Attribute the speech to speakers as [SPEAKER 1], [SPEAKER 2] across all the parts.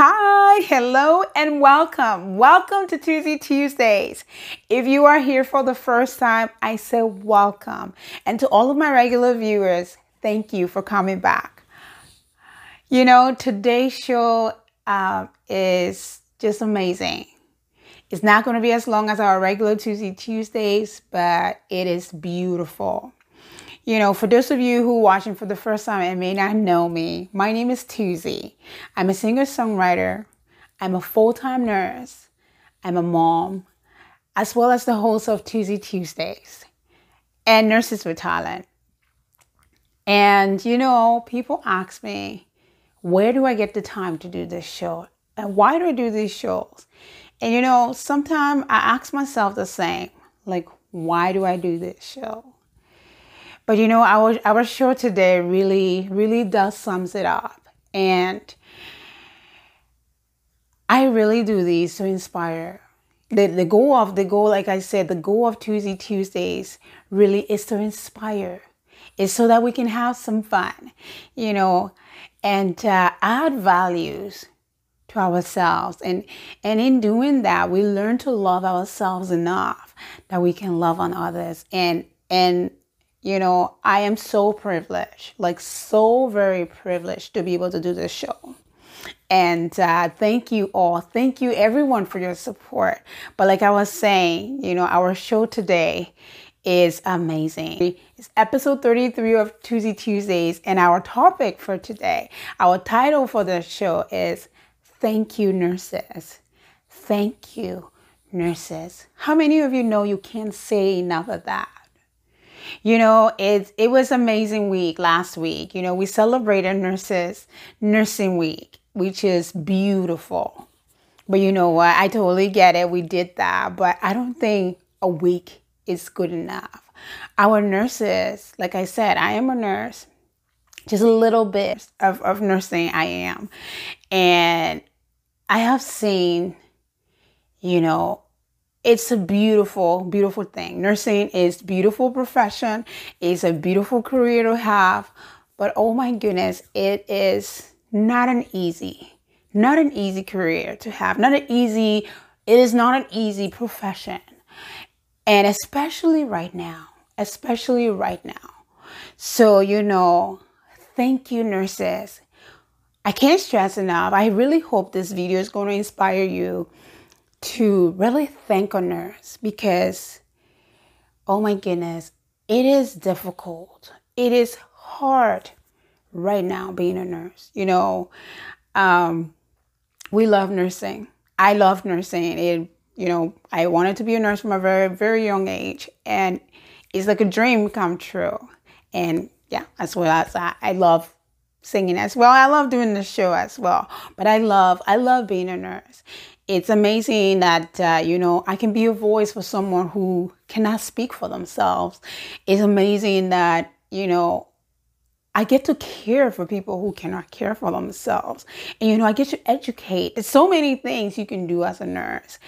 [SPEAKER 1] Hi, hello, and welcome. Welcome to Tuesday Tuesdays. If you are here for the first time, I say welcome. And to all of my regular viewers, thank you for coming back. You know, today's show um, is just amazing. It's not going to be as long as our regular Tuesday Tuesdays, but it is beautiful. You know, for those of you who are watching for the first time and may not know me, my name is Tuesday. I'm a singer songwriter. I'm a full time nurse. I'm a mom, as well as the host of Tuesday Tuesdays and Nurses with Talent. And, you know, people ask me, where do I get the time to do this show? And why do I do these shows? And, you know, sometimes I ask myself the same like, why do I do this show? But you know, our our show today really really does sums it up, and I really do these to inspire. The, the goal of the goal, like I said, the goal of Tuesday Tuesdays really is to inspire. Is so that we can have some fun, you know, and uh, add values to ourselves and and in doing that we learn to love ourselves enough that we can love on others and and you know, I am so privileged, like so very privileged to be able to do this show. And uh, thank you all. Thank you, everyone, for your support. But like I was saying, you know, our show today is amazing. It's episode 33 of Tuesday Tuesdays, and our topic for today, our title for the show is Thank You, Nurses. Thank you, nurses. How many of you know you can't say enough of that? You know, it it was amazing week last week. You know, we celebrated nurses nursing week, which is beautiful. But you know what? I totally get it. We did that, but I don't think a week is good enough. Our nurses, like I said, I am a nurse. Just a little bit of, of nursing I am. And I have seen, you know, it's a beautiful, beautiful thing. Nursing is beautiful profession. It's a beautiful career to have. But oh my goodness, it is not an easy, not an easy career to have. Not an easy, it is not an easy profession. And especially right now, especially right now. So, you know, thank you, nurses. I can't stress enough. I really hope this video is going to inspire you to really thank a nurse because, oh my goodness, it is difficult. It is hard right now being a nurse. You know, um, we love nursing. I love nursing. It, you know, I wanted to be a nurse from a very, very young age, and it's like a dream come true. And yeah, as well as I, I love singing as well. I love doing the show as well. But I love, I love being a nurse it's amazing that uh, you know I can be a voice for someone who cannot speak for themselves. It's amazing that you know I get to care for people who cannot care for themselves, and you know I get to educate. There's so many things you can do as a nurse,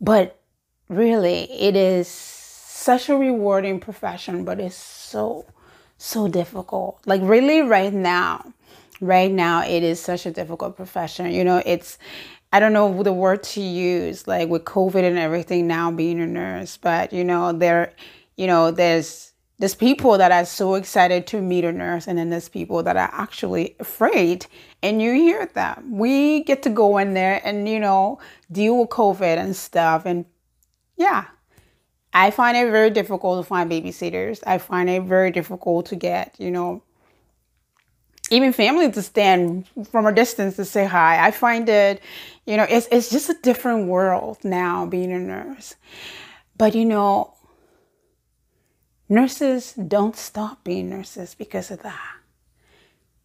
[SPEAKER 1] but really it is such a rewarding profession, but it's so so difficult. Like really, right now, right now it is such a difficult profession. You know, it's I don't know the word to use, like with COVID and everything now being a nurse, but you know, there, you know, there's there's people that are so excited to meet a nurse, and then there's people that are actually afraid, and you hear them. We get to go in there and you know deal with COVID and stuff, and yeah, I find it very difficult to find babysitters. I find it very difficult to get, you know, even family to stand from a distance to say hi. I find it, you know, it's, it's just a different world now being a nurse. But, you know, nurses don't stop being nurses because of that.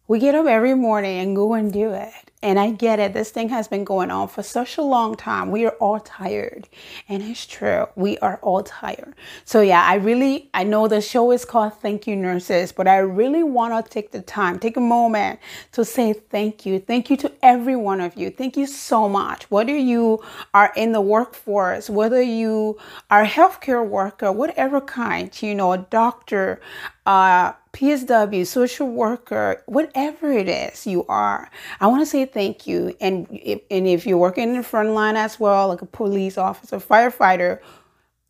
[SPEAKER 1] We get up every morning and go and do it. And I get it. This thing has been going on for such a long time. We are all tired. And it's true. We are all tired. So yeah, I really, I know the show is called Thank You Nurses, but I really want to take the time, take a moment to say thank you. Thank you to every one of you. Thank you so much. Whether you are in the workforce, whether you are a healthcare worker, whatever kind, you know, a doctor, uh, PSW, social worker, whatever it is you are, I want to say thank you. And if, and if you're working in the front line as well, like a police officer, firefighter,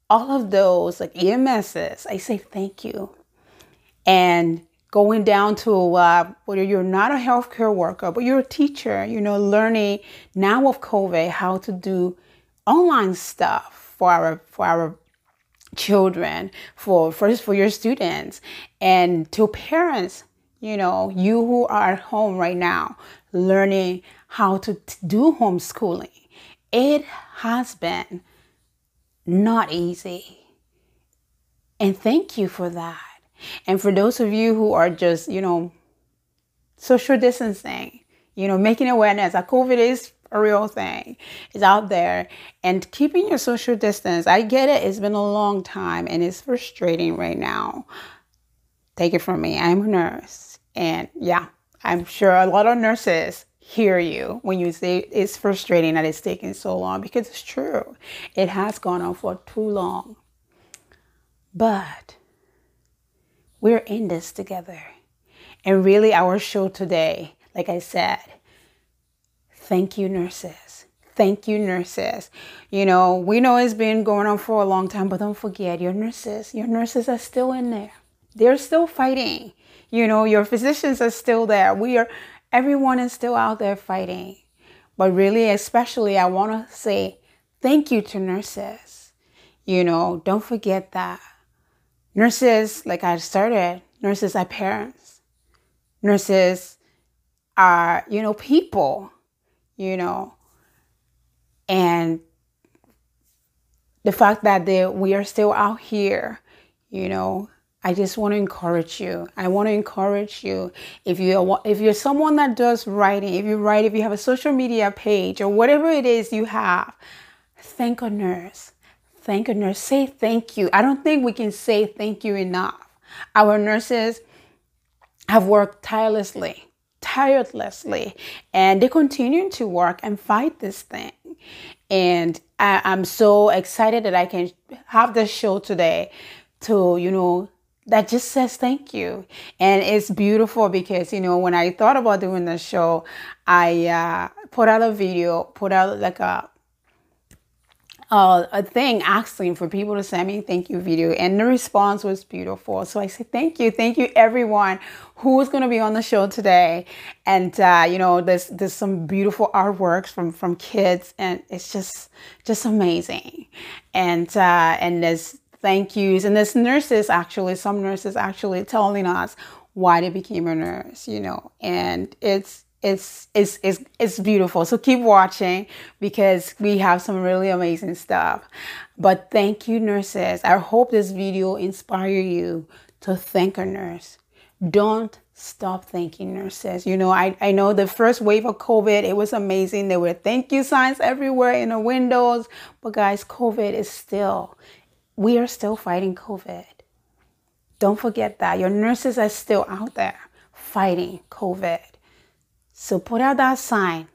[SPEAKER 1] all of those, like EMSs, I say thank you. And going down to uh, whether you're not a healthcare worker, but you're a teacher, you know, learning now of COVID how to do online stuff for our for our children, for first for your students, and to parents, you know, you who are at home right now learning how to t- do homeschooling. It has been not easy. And thank you for that. And for those of you who are just, you know, social distancing, you know, making awareness that COVID is a real thing. It's out there. And keeping your social distance, I get it. It's been a long time and it's frustrating right now. Take it from me. I'm a nurse. And yeah, I'm sure a lot of nurses hear you when you say it's frustrating that it's taking so long because it's true. It has gone on for too long. But we're in this together. And really, our show today, like I said, Thank you, nurses. Thank you, nurses. You know, we know it's been going on for a long time, but don't forget your nurses. Your nurses are still in there. They're still fighting. You know, your physicians are still there. We are, everyone is still out there fighting. But really, especially, I want to say thank you to nurses. You know, don't forget that. Nurses, like I started, nurses are parents. Nurses are, you know, people you know. And the fact that they, we are still out here, you know, I just want to encourage you. I want to encourage you. If you if you're someone that does writing, if you write, if you have a social media page or whatever it is you have, thank a nurse. Thank a nurse. Say thank you. I don't think we can say thank you enough. Our nurses have worked tirelessly tirelessly and they continue to work and fight this thing. And I, I'm so excited that I can have this show today to, you know, that just says thank you. And it's beautiful because, you know, when I thought about doing the show, I uh, put out a video, put out like a uh, a thing asking for people to send me thank you video and the response was beautiful. So i said thank you thank you everyone who's going to be on the show today. And uh, you know there's there's some beautiful artworks from from kids and it's just just amazing. And uh, and there's thank yous and there's nurses actually some nurses actually telling us why they became a nurse you know and it's it's it's it's it's beautiful. So keep watching because we have some really amazing stuff. But thank you, nurses. I hope this video inspire you to thank a nurse. Don't stop thanking nurses. You know, I, I know the first wave of COVID, it was amazing. There were thank you signs everywhere in the windows. But guys, COVID is still, we are still fighting COVID. Don't forget that. Your nurses are still out there fighting COVID. So put out that sign.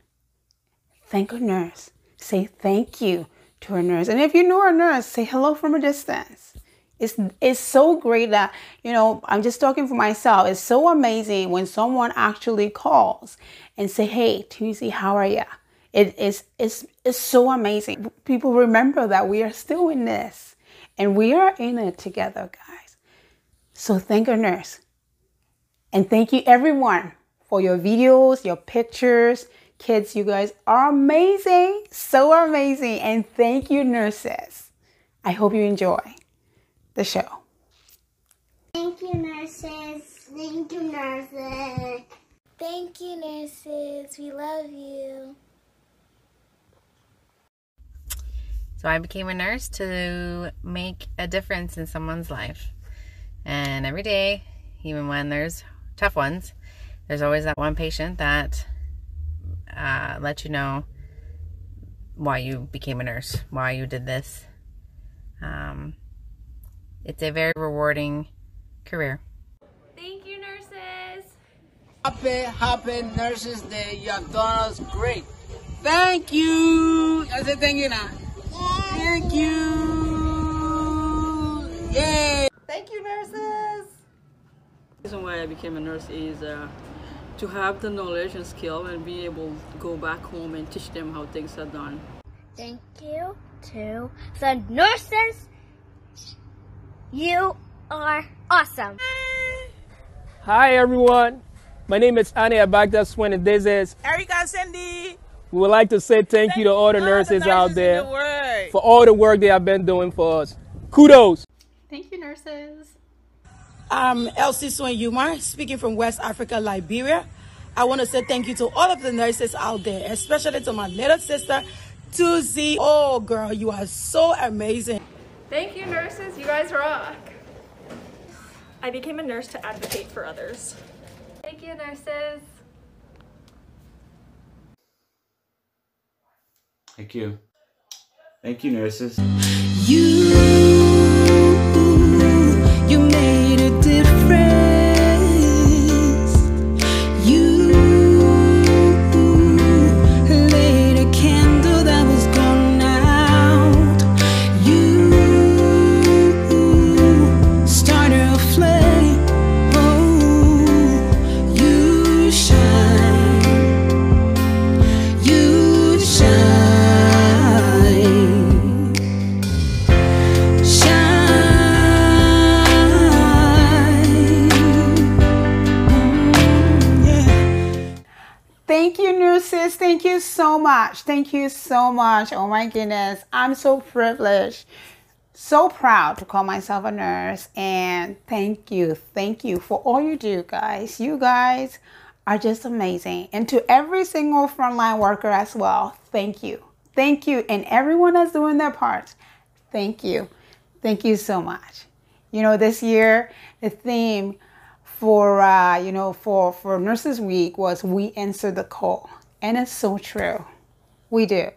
[SPEAKER 1] Thank a nurse. Say thank you to a nurse. And if you know a nurse, say hello from a distance. It's, it's so great that, you know, I'm just talking for myself. It's so amazing when someone actually calls and say, hey, Tuesday, how are you? It is it's, it's so amazing. People remember that we are still in this and we are in it together, guys. So thank a nurse. And thank you everyone for your videos, your pictures. Kids, you guys are amazing, so amazing. And thank you, nurses. I hope you enjoy the show.
[SPEAKER 2] Thank you, nurses. Thank you, nurses.
[SPEAKER 3] Thank you, nurses. We love you.
[SPEAKER 4] So I became a nurse to make a difference in someone's life. And every day, even when there's tough ones, there's always that one patient that uh, lets you know why you became a nurse, why you did this. Um, it's a very rewarding career.
[SPEAKER 3] Thank you, nurses.
[SPEAKER 5] Happy, happy Nurses Day. You have done us great. Thank you. I said thank you now. Thank you. Yay.
[SPEAKER 6] Thank you, nurses. The reason why I became a nurse is uh, to have the knowledge and skill and be able to go back home and teach them how things are done.
[SPEAKER 2] Thank you to the nurses. You are awesome.
[SPEAKER 7] Hi everyone, my name is Annie Abagda Swin and this is
[SPEAKER 8] Erica Cindy.
[SPEAKER 7] We would like to say thank, you to all the nurses, out there for all the work they have been doing for us. Kudos.
[SPEAKER 9] Thank you, nurses.
[SPEAKER 8] I'm Elsie Swen Yuma, speaking from West Africa, Liberia. I want to say thank you to all of the nurses out there, especially to my little sister, Tuzi. Oh, girl, you are so amazing.
[SPEAKER 9] Thank you, nurses. You guys rock.
[SPEAKER 10] I became a nurse to advocate for others.
[SPEAKER 9] Thank you, nurses.
[SPEAKER 11] Thank you. Thank you, nurses.
[SPEAKER 12] You, you
[SPEAKER 1] so much. Thank you so much. Oh my goodness. I'm so privileged, so proud to call myself a nurse. And thank you. Thank you for all you do, guys. You guys are just amazing. And to every single frontline worker as well, thank you. Thank you. And everyone that's doing their part, thank you. Thank you so much. You know, this year, the theme for uh, you know for for Nurses Week was we answer the call, and it's so true. We do.